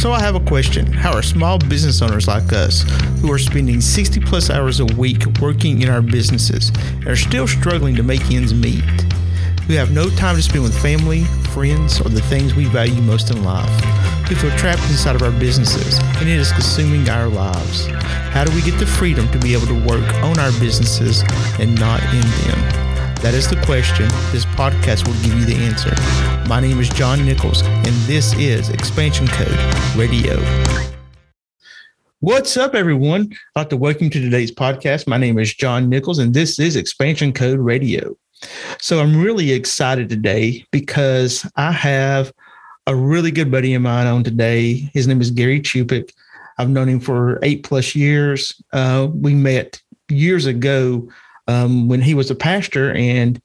So I have a question. How are small business owners like us, who are spending 60 plus hours a week working in our businesses, and are still struggling to make ends meet, who have no time to spend with family, friends, or the things we value most in life, who feel trapped inside of our businesses, and it is consuming our lives? How do we get the freedom to be able to work on our businesses and not in them? That is the question. This podcast will give you the answer. My name is John Nichols, and this is Expansion Code Radio. What's up, everyone? I'd like to welcome you to today's podcast. My name is John Nichols, and this is Expansion Code Radio. So I'm really excited today because I have a really good buddy of mine on today. His name is Gary Chupik. I've known him for eight plus years. Uh, we met years ago um, when he was a pastor, and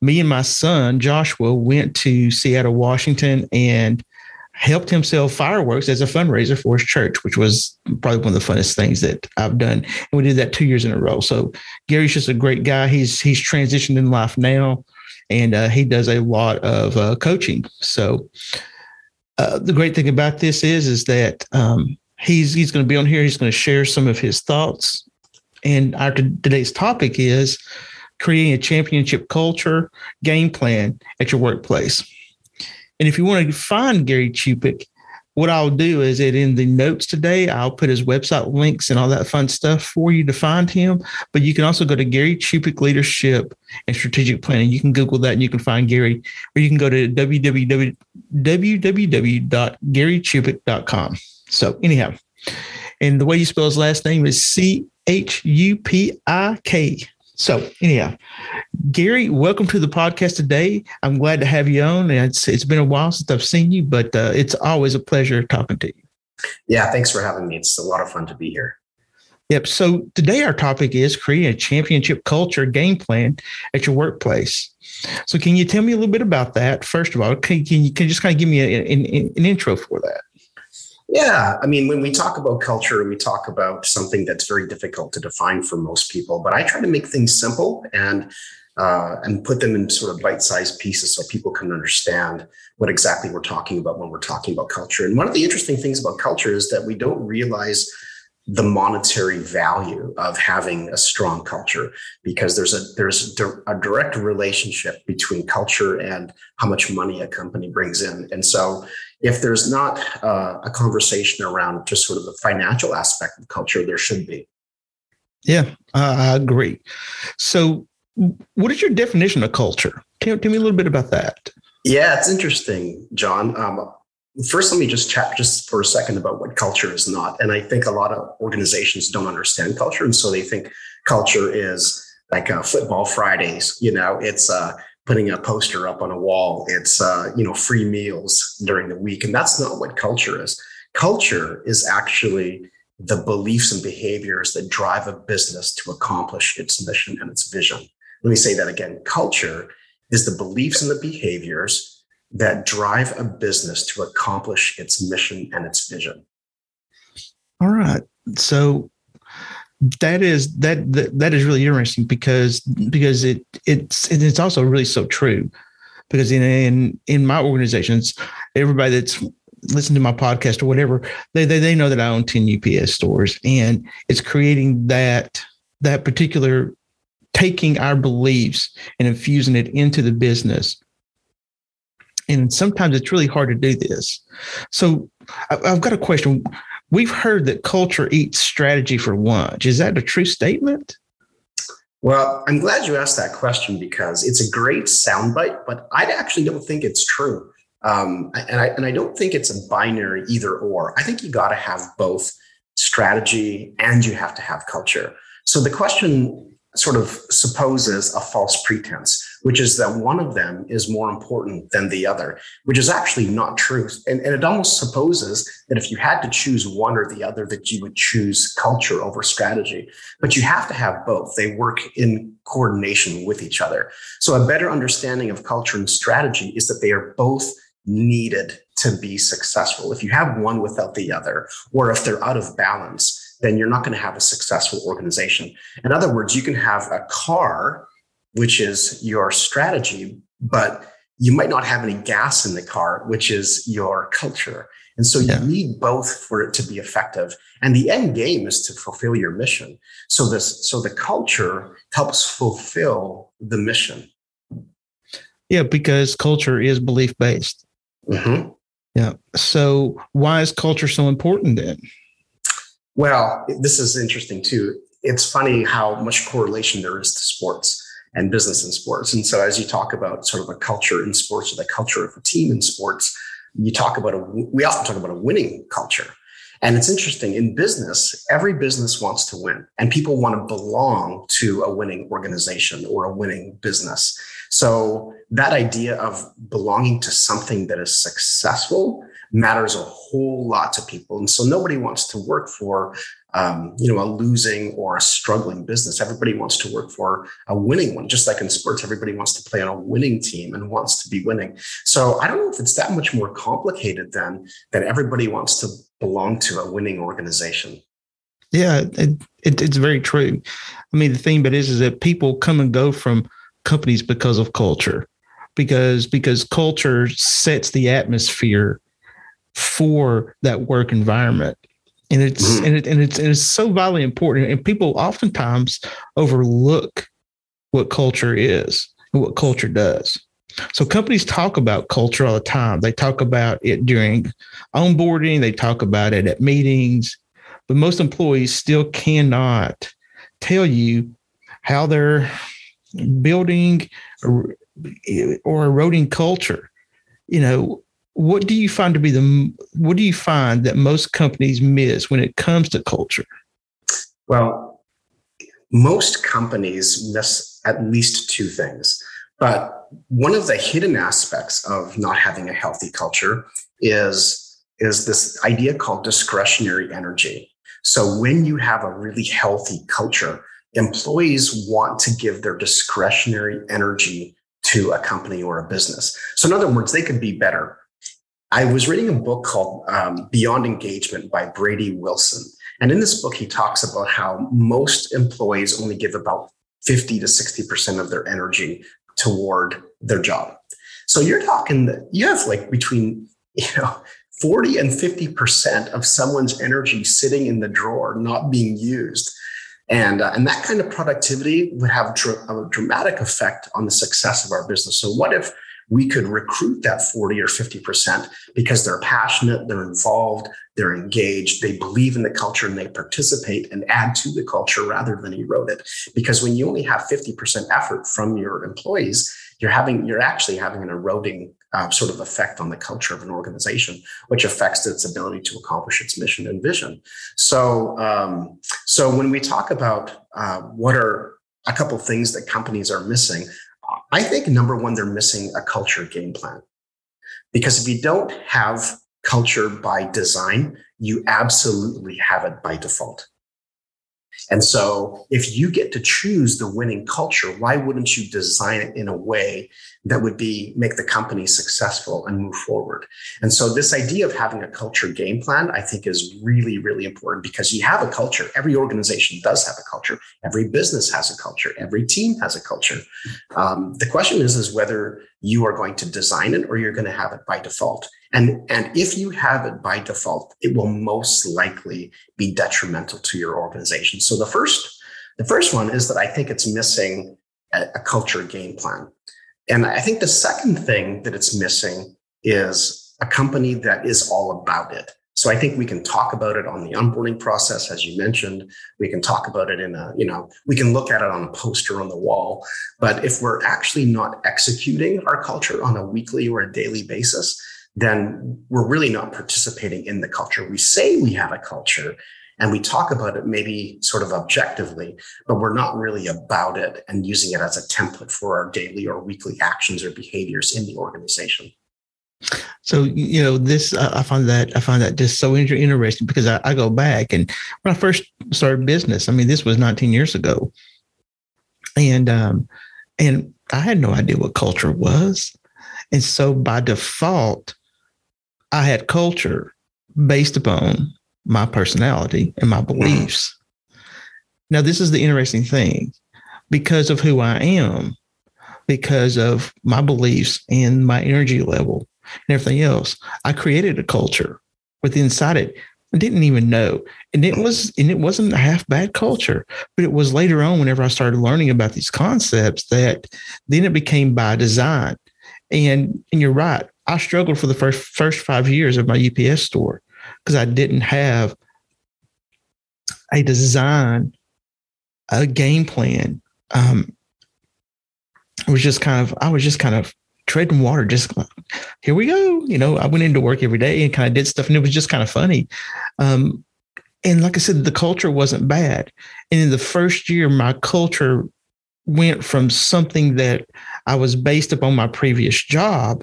me and my son Joshua went to Seattle, Washington, and helped him sell fireworks as a fundraiser for his church, which was probably one of the funnest things that I've done. And we did that two years in a row. So Gary's just a great guy. He's he's transitioned in life now, and uh, he does a lot of uh, coaching. So uh, the great thing about this is is that um, he's he's going to be on here. He's going to share some of his thoughts and our today's topic is creating a championship culture game plan at your workplace. And if you want to find Gary Chupik, what I'll do is that in the notes today, I'll put his website links and all that fun stuff for you to find him. But you can also go to Gary Chupik Leadership and Strategic Planning. You can Google that and you can find Gary, or you can go to www.garychupik.com. So anyhow, and the way you spell his last name is C H U P I K. So, anyhow, Gary, welcome to the podcast today. I'm glad to have you on. It's, it's been a while since I've seen you, but uh, it's always a pleasure talking to you. Yeah, thanks for having me. It's a lot of fun to be here. Yep. So today our topic is creating a championship culture game plan at your workplace. So can you tell me a little bit about that? First of all, can, can you can you just kind of give me a, an, an intro for that? Yeah, I mean, when we talk about culture, we talk about something that's very difficult to define for most people. But I try to make things simple and uh, and put them in sort of bite-sized pieces so people can understand what exactly we're talking about when we're talking about culture. And one of the interesting things about culture is that we don't realize the monetary value of having a strong culture because there's a there's a direct relationship between culture and how much money a company brings in and so if there's not uh, a conversation around just sort of the financial aspect of culture there should be. Yeah i agree. So what is your definition of culture? Tell, tell me a little bit about that. Yeah it's interesting john. Um, first let me just chat just for a second about what culture is not. And i think a lot of organizations don't understand culture. And so they think culture is like uh, football fridays you know? It's uh, putting a poster up on a wall. It's uh, you know free meals during the week. And that's not what culture is. Culture is actually the beliefs and behaviors that drive a business to accomplish its mission and its vision. Let me say that again. Culture is the beliefs and the behaviors that drive a business to accomplish its mission and its vision. All right. So that is that that, that is really interesting because because it it's it's also really so true because in in in my organizations everybody that's listened to my podcast or whatever they, they they know that I own 10 UPS stores and it's creating that that particular taking our beliefs and infusing it into the business and sometimes it's really hard to do this. So I've got a question. We've heard that culture eats strategy for lunch. Is that a true statement? Well, I'm glad you asked that question because it's a great soundbite, but I actually don't think it's true. Um, and, I, and I don't think it's a binary either or. I think you got to have both strategy and you have to have culture. So the question sort of supposes a false pretense, which is that one of them is more important than the other, which is actually not true. And, and, it almost supposes that if you had to choose one or the other, that you would choose culture over strategy. But you have to have both. They work in coordination with each other. So a better understanding of culture and strategy is that they are both needed to be successful. If you have one without the other, or if they're out of balance, then you're not going to have a successful organization. In other words, you can have a car, which is your strategy, but you might not have any gas in the car, which is your culture. And so you yeah. need both for it to be effective. And the end game is to fulfill your mission. So this, so the culture helps fulfill the mission. Yeah, because culture is belief based. Mm-hmm. Yeah. So why is culture so important then? Well, this is interesting too. It's funny how much correlation there is to sports and business in sports. And so, as you talk about sort of a culture in sports or the culture of a team in sports, you talk about a, we often talk about a winning culture. And it's interesting in business, every business wants to win and people want to belong to a winning organization or a winning business. So that idea of belonging to something that is successful matters a whole lot to people. And so nobody wants to work for, um, you know, a losing or a struggling business. Everybody wants to work for a winning one. Just like in sports, everybody wants to play on a winning team and wants to be winning. So I don't know if it's that much more complicated than that everybody wants to belong to a winning organization. Yeah, it, it, it's very true. I mean, the thing but is, is that people come and go from companies because of culture, because because culture sets the atmosphere for that work environment. And it's mm-hmm. and it and it's and it's so vitally important. And people oftentimes overlook what culture is and what culture does. So companies talk about culture all the time. They talk about it during onboarding, they talk about it at meetings, but most employees still cannot tell you how they're building or, or eroding culture. You know, what do you find to be the what do you find that most companies miss when it comes to culture? Well, most companies miss at least two things. But one of the hidden aspects of not having a healthy culture is, is this idea called discretionary energy. So when you have a really healthy culture, employees want to give their discretionary energy to a company or a business. So in other words, they could be better. I was reading a book called um, Beyond Engagement by Brady Wilson. And in this book, he talks about how most employees only give about 50 to 60% of their energy toward their job. So you're talking that you have like between, you know, 40 and 50% of someone's energy sitting in the drawer, not being used. And, uh, and that kind of productivity would have dr- a dramatic effect on the success of our business. So, what if we could recruit that 40 or 50% because they're passionate, they're involved, they're engaged, they believe in the culture and they participate and add to the culture rather than erode it. Because when you only have 50% effort from your employees, you're having you're actually having an eroding uh, sort of effect on the culture of an organization, which affects its ability to accomplish its mission and vision. So, um, so when we talk about uh, what are a couple things that companies are missing, I think number one, they're missing a culture game plan. Because if you don't have culture by design, you absolutely have it by default. And so, if you get to choose the winning culture, why wouldn't you design it in a way that would be make the company successful and move forward? And so, this idea of having a culture game plan, I think, is really, really important because you have a culture. Every organization does have a culture. Every business has a culture. Every team has a culture. Um, the question is, is whether you are going to design it or you're going to have it by default. And, and if you have it by default, it will most likely be detrimental to your organization. So the first, the first one is that I think it's missing a, a culture game plan. And I think the second thing that it's missing is a company that is all about it. So I think we can talk about it on the onboarding process, as you mentioned. We can talk about it in a, you know, we can look at it on a poster on the wall. But if we're actually not executing our culture on a weekly or a daily basis, then we're really not participating in the culture. We say we have a culture and we talk about it maybe sort of objectively, but we're not really about it and using it as a template for our daily or weekly actions or behaviors in the organization. So you know this, I find that I find that just so interesting because I, I, go back and when I first started business, I mean this was 19 years ago, and um, and I had no idea what culture was, and so by default, I had culture based upon my personality and my beliefs. Now this is the interesting thing, because of who I am, because of my beliefs and my energy level and everything else. I created a culture with inside it. I didn't even know. And it was and it wasn't a half bad culture. But it was later on whenever I started learning about these concepts that then it became by design. And and you're right. I struggled for the first first five years of my UPS store because I didn't have a design, a game plan. Um, it was just kind of I was just kind of treading water, just here we go. You know, I went into work every day and kind of did stuff, and it was just kind of funny. Um, and like I said, the culture wasn't bad. And in the first year, my culture went from something that I was based upon my previous job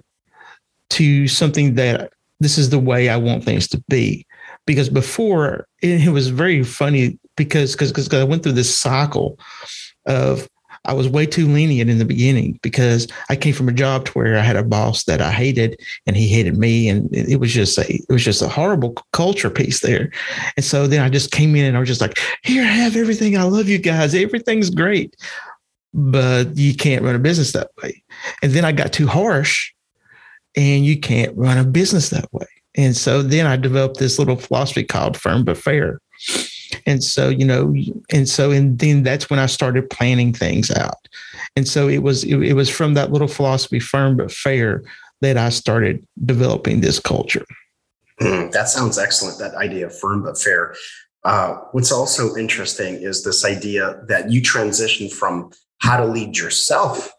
to something that this is the way I want things to be. Because before it, it was very funny because because because I went through this cycle of I was way too lenient in the beginning because I came from a job to where I had a boss that I hated and he hated me. And it was just a, it was just a horrible culture piece there. And so then I just came in and I was just like, here, I have everything. I love you guys. Everything's great. But you can't run a business that way. And then I got too harsh and you can't run a business that way. And so then I developed this little philosophy called firm but fair. And so, you know, and so, and then that's when I started planning things out. And so it was, it, it was from that little philosophy, firm but fair, that I started developing this culture. Mm, that sounds excellent. That idea of firm but fair. Uh, what's also interesting is this idea that you transition from how to lead yourself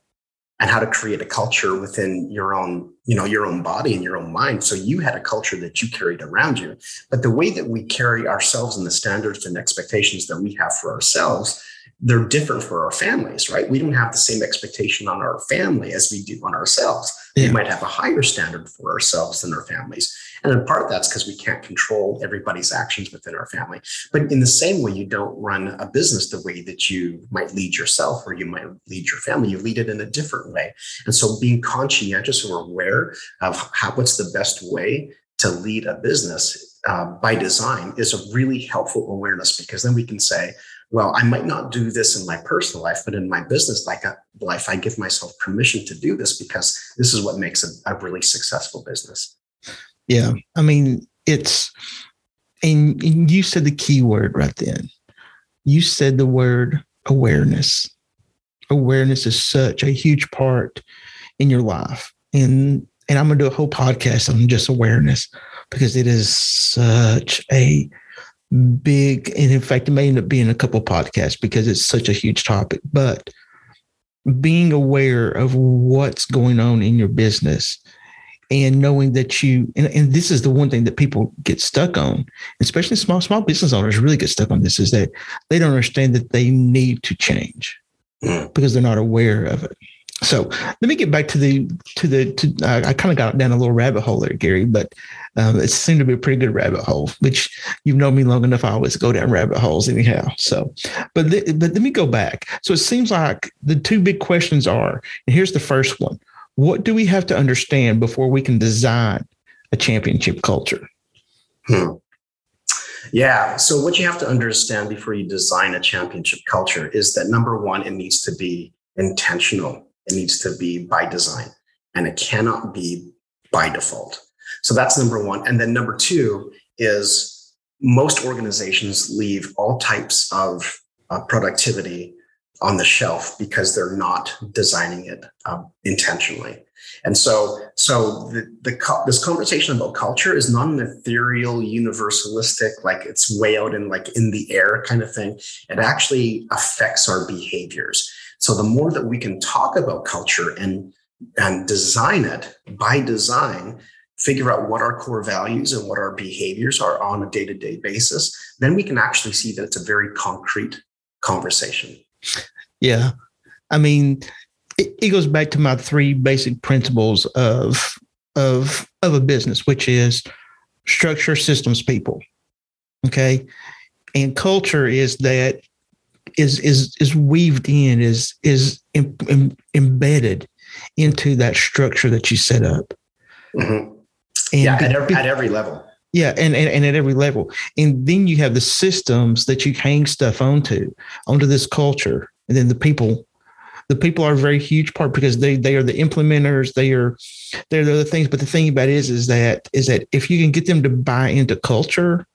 and how to create a culture within your own you know your own body and your own mind so you had a culture that you carried around you but the way that we carry ourselves and the standards and expectations that we have for ourselves they're different for our families, right? We don't have the same expectation on our family as we do on ourselves. Yeah. We might have a higher standard for ourselves than our families. And in part, that's because we can't control everybody's actions within our family. But in the same way, you don't run a business the way that you might lead yourself or you might lead your family. You lead it in a different way. And so being conscientious or aware of how, what's the best way to lead a business uh, by design is a really helpful awareness because then we can say, well, I might not do this in my personal life, but in my business like life, I give myself permission to do this because this is what makes a, a really successful business. Yeah. I mean, it's, and, and you said the key word right then. You said the word awareness. Awareness is such a huge part in your life. And and I'm gonna do a whole podcast on just awareness because it is such a big, and in fact, it may end up being a couple podcasts because it's such a huge topic. But being aware of what's going on in your business and knowing that you and, and this is the one thing that people get stuck on especially small small business owners really get stuck on this is that they don't understand that they need to change because they're not aware of it so let me get back to the to the to, uh, I kind of got down a little rabbit hole there, Gary, but um, it seemed to be a pretty good rabbit hole. Which you've known me long enough, I always go down rabbit holes anyhow. So, but but let me go back. So it seems like the two big questions are, and here's the first one: What do we have to understand before we can design a championship culture? Hmm. Yeah. So what you have to understand before you design a championship culture is that number one, it needs to be intentional it needs to be by design and it cannot be by default. So that's number one. And then number two is most organizations leave all types of uh, productivity on the shelf because they're not designing it uh, intentionally. And so, so the, the this conversation about culture is not an ethereal, universalistic, like it's way out in like in the air kind of thing. It actually affects our behaviors. So the more that we can talk about culture and and design it by design, figure out what our core values and what our behaviors are on a day-to-day basis, then we can actually see that it's a very concrete conversation. Yeah. I mean, it, it goes back to my three basic principles of of of a business, which is structure, systems, people. Okay. And culture is that is is is weaved in is is in, in, embedded into that structure that you set up mm-hmm. yeah at every, at every level yeah and, and and at every level and then you have the systems that you hang stuff onto onto this culture and then the people the people are a very huge part because they they are the implementers. They are they're the things. But the thing about it is is that is that if you can get them to buy into culture,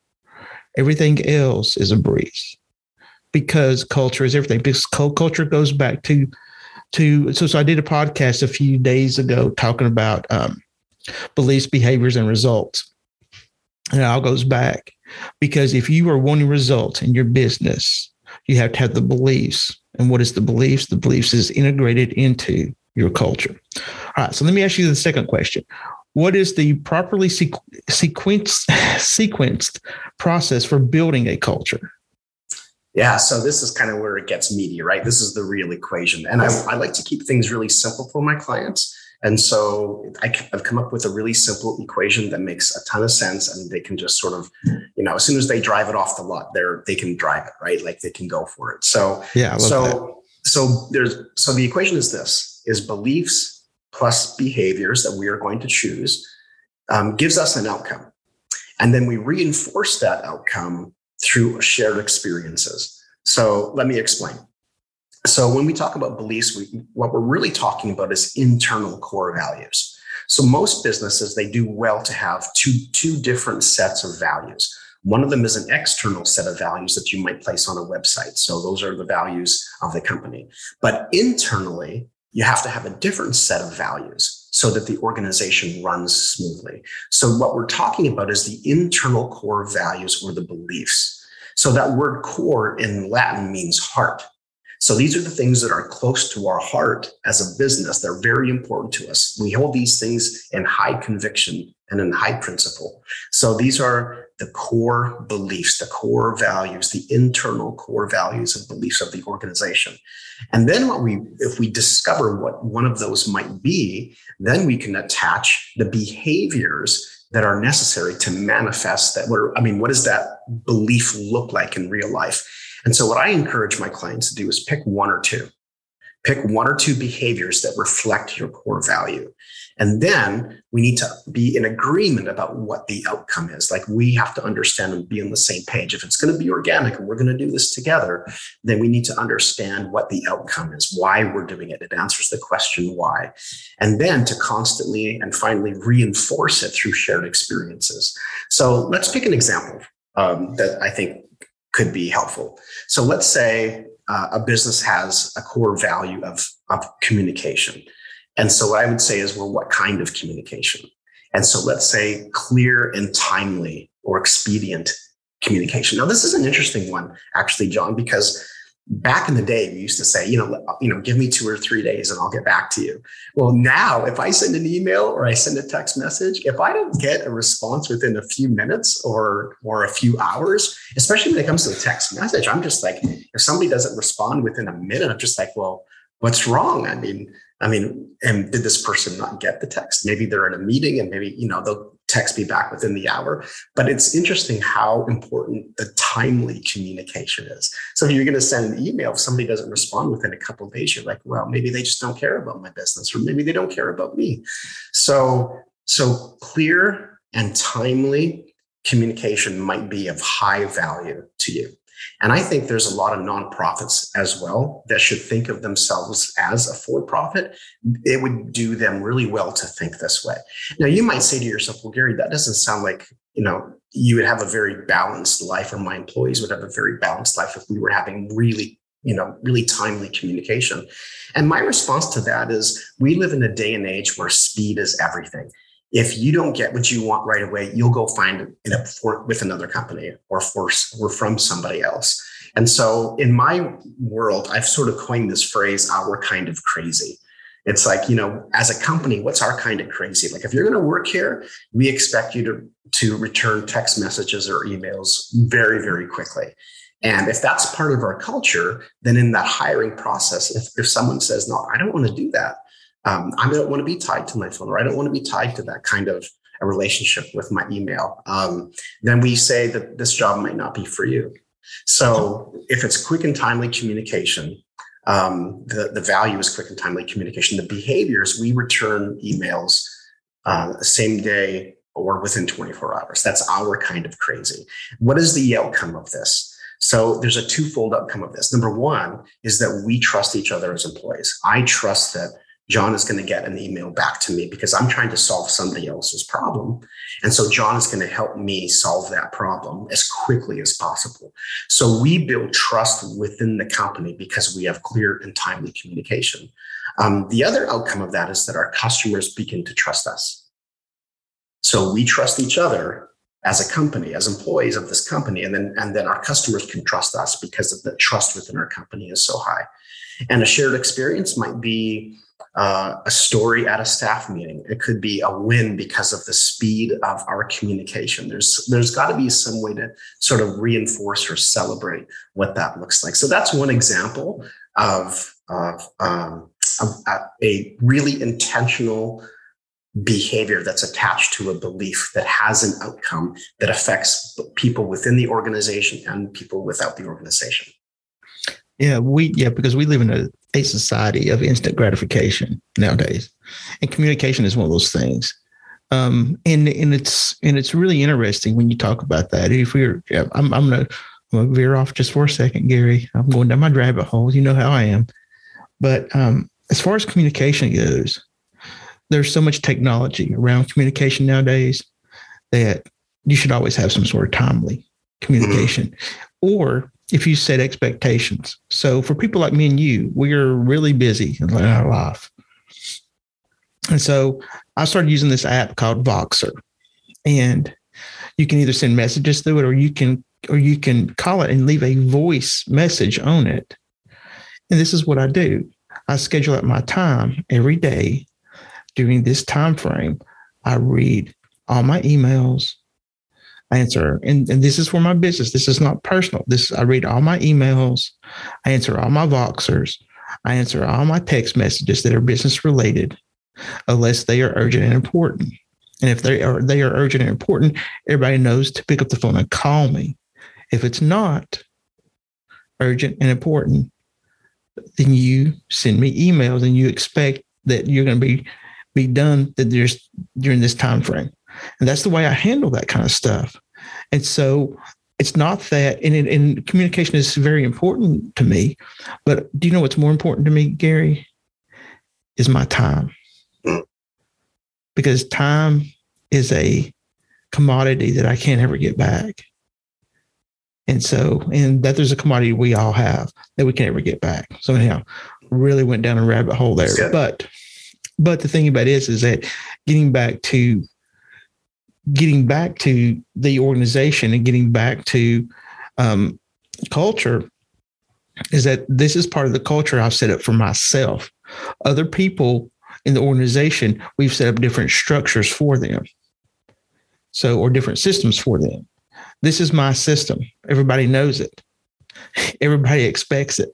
everything else is a breeze because culture is everything. Because culture goes back to to so so I did a podcast a few days ago talking about um, beliefs, behaviors, and results. And it all goes back because if you are wanting results in your business, you have to have the beliefs. And what is the beliefs? The beliefs is integrated into your culture. All right. So let me ask you the second question. What is the properly sequ- sequenced, sequenced process for building a culture? Yeah, so this is kind of where it gets meaty, right? This is the real equation. And I, I like to keep things really simple for my clients. And so I, have come up with a really simple equation that makes a ton of sense, and they can just sort of, you know, as soon as they drive it off the lot, they're they can drive it right, like they can go for it. So yeah, so that. so there's so the equation is this: is beliefs plus behaviors that we are going to choose um, gives us an outcome, and then we reinforce that outcome through shared experiences. So let me explain. So when we talk about beliefs, we, what we're really talking about is internal core values. So most businesses they do well to have two two different sets of values. One of them is an external set of values that you might place on a website. So those are the values of the company. But internally, you have to have a different set of values so that the organization runs smoothly. So what we're talking about is the internal core values or the beliefs. So that word core in Latin means heart. So these are the things that are close to our heart as a business. They're very important to us. We hold these things in high conviction and in high principle. So these are the core beliefs, the core values, the internal core values and beliefs of the organization. And then what we, if we discover what one of those might be, then we can attach the behaviors that are necessary to manifest that. What I mean, what does that belief look like in real life? And so, what I encourage my clients to do is pick one or two. Pick one or two behaviors that reflect your core value. And then we need to be in agreement about what the outcome is. Like we have to understand and be on the same page. If it's going to be organic and we're going to do this together, then we need to understand what the outcome is, why we're doing it. It answers the question why. And then to constantly and finally reinforce it through shared experiences. So let's pick an example um, that I think could be helpful. So let's say uh, a business has a core value of, of communication. And so what I would say is, well, what kind of communication? And so let's say clear and timely or expedient communication. Now, this is an interesting one, actually, John, because back in the day we used to say you know you know give me two or three days and i'll get back to you well now if i send an email or i send a text message if i don't get a response within a few minutes or or a few hours especially when it comes to a text message i'm just like if somebody doesn't respond within a minute i'm just like well what's wrong i mean i mean and did this person not get the text maybe they're in a meeting and maybe you know they'll text me back within the hour. But it's interesting how important the timely communication is. So if you're going to send an email, if somebody doesn't respond within a couple days, you're like, well, maybe they just don't care about my business, or maybe they don't care about me. So, so clear and timely communication might be of high value to you. And I think there's a lot of nonprofits as well that should think of themselves as a for profit. It would do them really well to think this way. Now, you might say to yourself, well, Gary, that doesn't sound like, you know, you would have a very balanced life, or my employees would have a very balanced life if we were having really you know really timely communication and my response to that is we live in a day and age where speed is everything if you don't get what you want right away, you'll go find it for, with another company or for or from somebody else. And so in my world, I've sort of coined this phrase, our kind of crazy. It's like, you know, as a company, what's our kind of crazy? Like if you're going to work here, we expect you to, to return text messages or emails very, very quickly. And if that's part of our culture, then in that hiring process, if, if someone says, no, I don't want to do that, um, I don't want to be tied to my phone, or I don't want to be tied to that kind of a relationship with my email. Um, then we say that this job might not be for you. So if it's quick and timely communication, um, the, the value is quick and timely communication. The behaviors, we return emails uh, same day or within 24 hours. That's our kind of crazy. What is the outcome of this? So there's a twofold outcome of this. Number one is that we trust each other as employees. I trust that John is going to get an email back to me because I'm trying to solve somebody else's problem. And so John is going to help me solve that problem as quickly as possible. So we build trust within the company because we have clear and timely communication. Um, the other outcome of that is that our customers begin to trust us. So we trust each other as a company, as employees of this company, and then and then our customers can trust us because of the trust within our company is so high. And a shared experience might be uh, a story at a staff meeting. It could be a win because of the speed of our communication. There's there's got to be some way to sort of reinforce or celebrate what that looks like. So that's one example of of, um, of a really intentional behavior that's attached to a belief that has an outcome that affects people within the organization and people without the organization. Yeah, we yeah because we live in a, a society of instant gratification nowadays, and communication is one of those things. Um, and and it's and it's really interesting when you talk about that. If we're, I'm I'm gonna, I'm gonna veer off just for a second, Gary. I'm going down my rabbit hole. You know how I am. But um, as far as communication goes, there's so much technology around communication nowadays that you should always have some sort of timely communication, mm-hmm. or if you set expectations. So for people like me and you, we are really busy in our life. And so I started using this app called Voxer. And you can either send messages through it or you can or you can call it and leave a voice message on it. And this is what I do. I schedule out my time every day during this time frame. I read all my emails, answer. And, and this is for my business. This is not personal. This I read all my emails, I answer all my Voxers, I answer all my text messages that are business related, unless they are urgent and important. And if they are they are urgent and important, everybody knows to pick up the phone and call me. If it's not urgent and important, then you send me emails and you expect that you're going to be be done that there's during this time frame. And that's the way I handle that kind of stuff. And so it's not that, and, and communication is very important to me. But do you know what's more important to me, Gary? Is my time. Because time is a commodity that I can't ever get back. And so, and that there's a commodity we all have that we can't ever get back. So anyhow, really went down a rabbit hole there. But but the thing about it is, is that getting back to getting back to the organization and getting back to um, culture is that this is part of the culture I've set up for myself. Other people in the organization, we've set up different structures for them. So, or different systems for them. This is my system. Everybody knows it. Everybody expects it.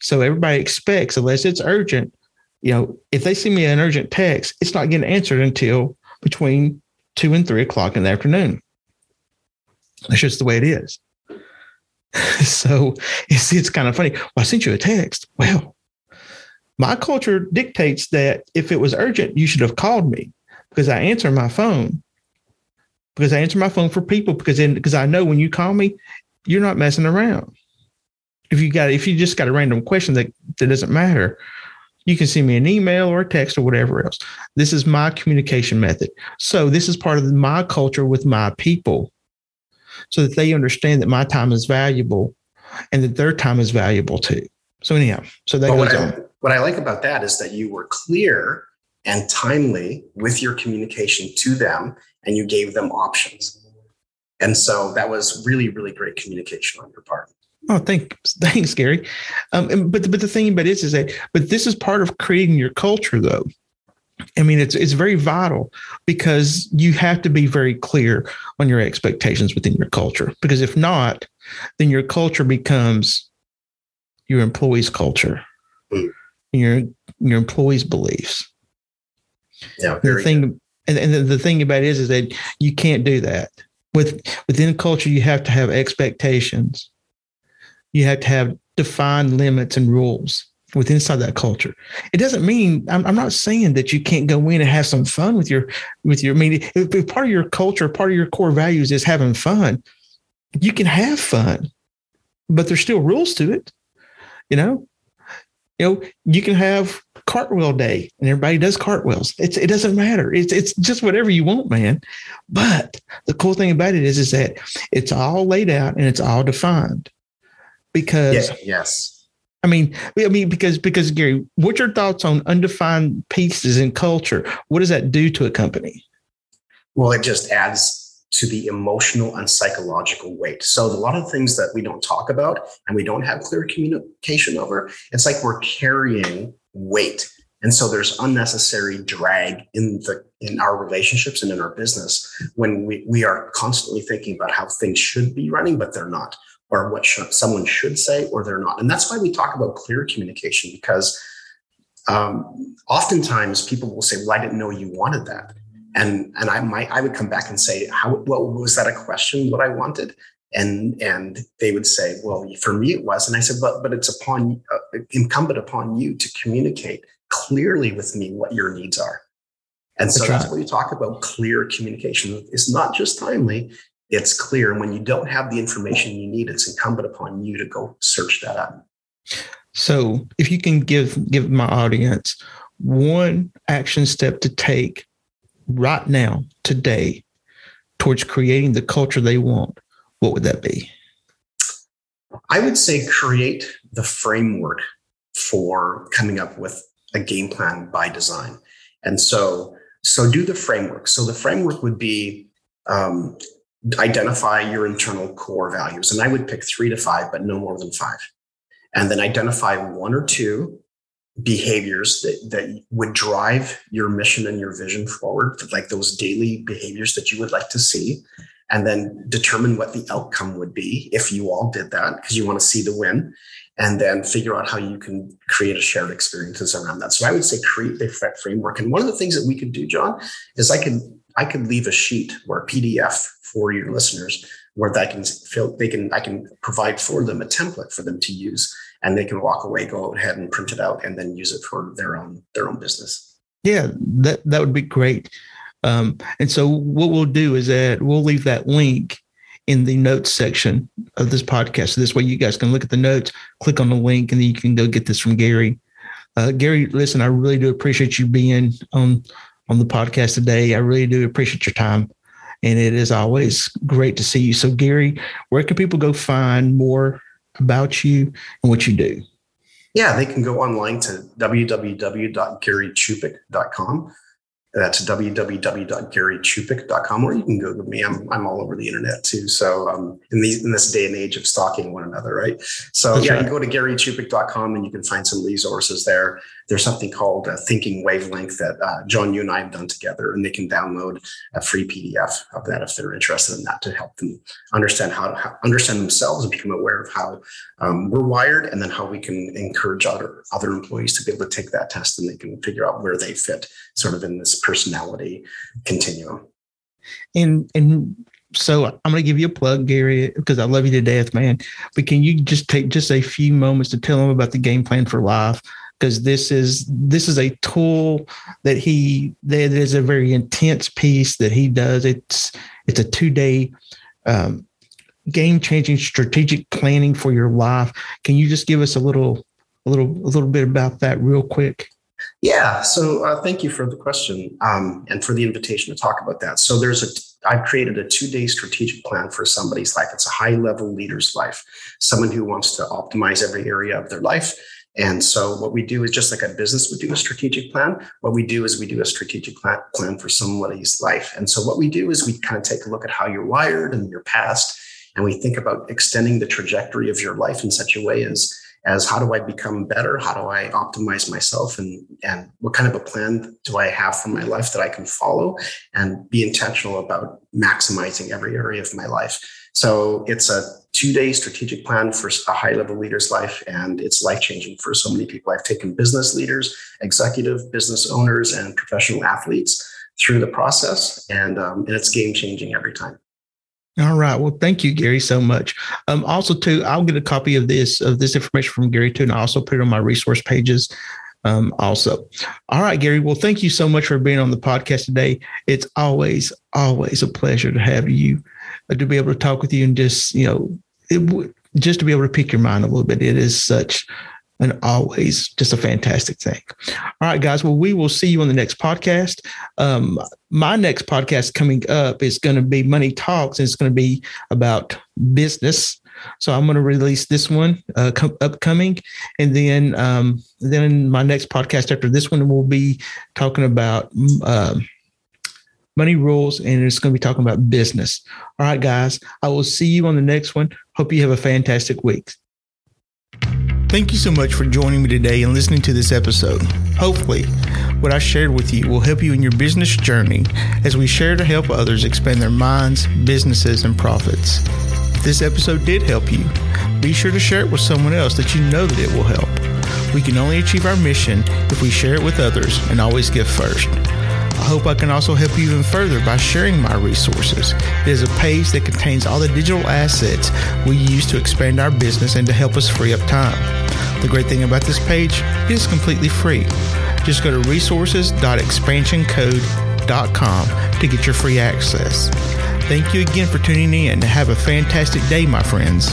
So everybody expects, unless it's urgent, you know, if they send me an urgent text, it's not getting answered until between two and three o'clock in the afternoon. That's just the way it is. so it's it's kind of funny. Well, I sent you a text. Well, my culture dictates that if it was urgent, you should have called me because I answer my phone. Because I answer my phone for people because then because I know when you call me, you're not messing around. If you got if you just got a random question that, that doesn't matter, you can send me an email or a text or whatever else. This is my communication method. So this is part of my culture with my people so that they understand that my time is valuable and that their time is valuable too. So anyhow, so that goes what on. What I like about that is that you were clear and timely with your communication to them and you gave them options. And so that was really, really great communication on your part. Oh, thanks, thanks, Gary. Um, but but the thing about it is, is that but this is part of creating your culture, though. I mean, it's it's very vital because you have to be very clear on your expectations within your culture. Because if not, then your culture becomes your employees' culture, mm. your your employees' beliefs. Yeah, the thing, good. and, and the, the thing about it is, is that you can't do that with within culture. You have to have expectations you have to have defined limits and rules within inside that culture. It doesn't mean I'm, I'm, not saying that you can't go in and have some fun with your with your. I mean, if, if part of your culture, part of your core values is having fun, you can have fun, but there's still rules to it. You know, you know, you can have cartwheel day and everybody does cartwheels. It's, it doesn't matter. It's, it's just whatever you want, man. But the cool thing about it is, is that it's all laid out and it's all defined because yeah, yes. I mean, I mean, because because Gary, what's your thoughts on undefined pieces in culture? What does that do to a company? Well, it just adds to the emotional and psychological weight. So a lot of things that we don't talk about and we don't have clear communication over, it's like we're carrying weight. And so there's unnecessary drag in the in our relationships and in our business when we, we are constantly thinking about how things should be running, but they're not, or what should, someone should say, or they're not. And that's why we talk about clear communication because um, oftentimes people will say, "Well, I didn't know you wanted that," and and I might I would come back and say, "How? Well, was that a question? What I wanted?" And and they would say, "Well, for me it was." And I said, "But but it's upon uh, incumbent upon you to communicate clearly with me what your needs are." And so that's, what you talk about. Clear communication is not just timely; it's clear. And when you don't have the information you need, it's incumbent upon you to go search that up. So, if you can give give my audience one action step to take right now, today, towards creating the culture they want, what would that be? I would say create the framework for coming up with a game plan by design. And so, so do the framework. So the framework would be um, identify your internal core values. And I would pick three to five, but no more than five. And then identify one or two behaviors that, that would drive your mission and your vision forward, like those daily behaviors that you would like to see, and then determine what the outcome would be if you all did that, because you want to see the win, and then figure out how you can create a shared experiences around that. So I would say create a framework. And one of the things that we could do, John, is I could I could leave a sheet or a PDF for your listeners where that can feel they can I can provide for them a template for them to use and they can walk away, go ahead and print it out, and then use it for their own their own business. Yeah, that that would be great. Um, and so what we'll do is that we'll leave that link in the notes section of this podcast. So this way you guys can look at the notes, click on the link, and then you can go get this from Gary. Uh, Gary, listen, I really do appreciate you being on on the podcast today. I really do appreciate your time. And it is always great to see you. So, Gary, where can people go find more about you and what you do? Yeah, they can go online to www.garychupik.com. That's www.garychupik.com, or you can Google me. I'm, I'm all over the internet too. So um, in these in this day and age of stalking one another, right? So That's yeah, right. you go to garychupik.com and you can find some resources there. There's something called a thinking wavelength that uh, John, you and I have done together, and they can download a free PDF of that if they're interested in that to help them understand how to how, understand themselves and become aware of how um, we're wired, and then how we can encourage other other employees to be able to take that test and they can figure out where they fit, sort of in this personality continuum. And and so I'm going to give you a plug, Gary, because I love you to death, man. But can you just take just a few moments to tell them about the game plan for life? Because this is this is a tool that he that is a very intense piece that he does. It's it's a two day um, game changing strategic planning for your life. Can you just give us a little a little a little bit about that real quick? Yeah. So uh, thank you for the question um, and for the invitation to talk about that. So there's a I've created a two day strategic plan for somebody's life. It's a high level leader's life, someone who wants to optimize every area of their life. And so what we do is just like a business would do a strategic plan. What we do is we do a strategic plan, for somebody's life. And so what we do is we kind of take a look at how you're wired and your past, and we think about extending the trajectory of your life in such a way as as how do I become better? How do I optimize myself? And, and what kind of a plan do I have for my life that I can follow and be intentional about maximizing every area of my life? So it's a two day strategic plan for a high level leader's life, and it's life changing for so many people. I've taken business leaders, executive business owners, and professional athletes through the process, and, um, and it's game changing every time. All right. Well, thank you, Gary, so much. Um, also, too, I'll get a copy of this of this information from Gary too, and I also put it on my resource pages. Um, also, all right, Gary. Well, thank you so much for being on the podcast today. It's always, always a pleasure to have you to be able to talk with you and just you know, it, just to be able to pick your mind a little bit. It is such and always just a fantastic thing. All right, guys. Well, we will see you on the next podcast. Um, my next podcast coming up is going to be Money Talks, and it's going to be about business. So I'm going to release this one uh, com- upcoming, and then um, then my next podcast after this one will be talking about uh, money rules, and it's going to be talking about business. All right, guys. I will see you on the next one. Hope you have a fantastic week. Thank you so much for joining me today and listening to this episode. Hopefully, what I shared with you will help you in your business journey as we share to help others expand their minds, businesses, and profits. If this episode did help you, be sure to share it with someone else that you know that it will help. We can only achieve our mission if we share it with others and always give first. I hope I can also help you even further by sharing my resources. It is a page that contains all the digital assets we use to expand our business and to help us free up time. The great thing about this page is completely free. Just go to resources.expansioncode.com to get your free access. Thank you again for tuning in. And have a fantastic day, my friends.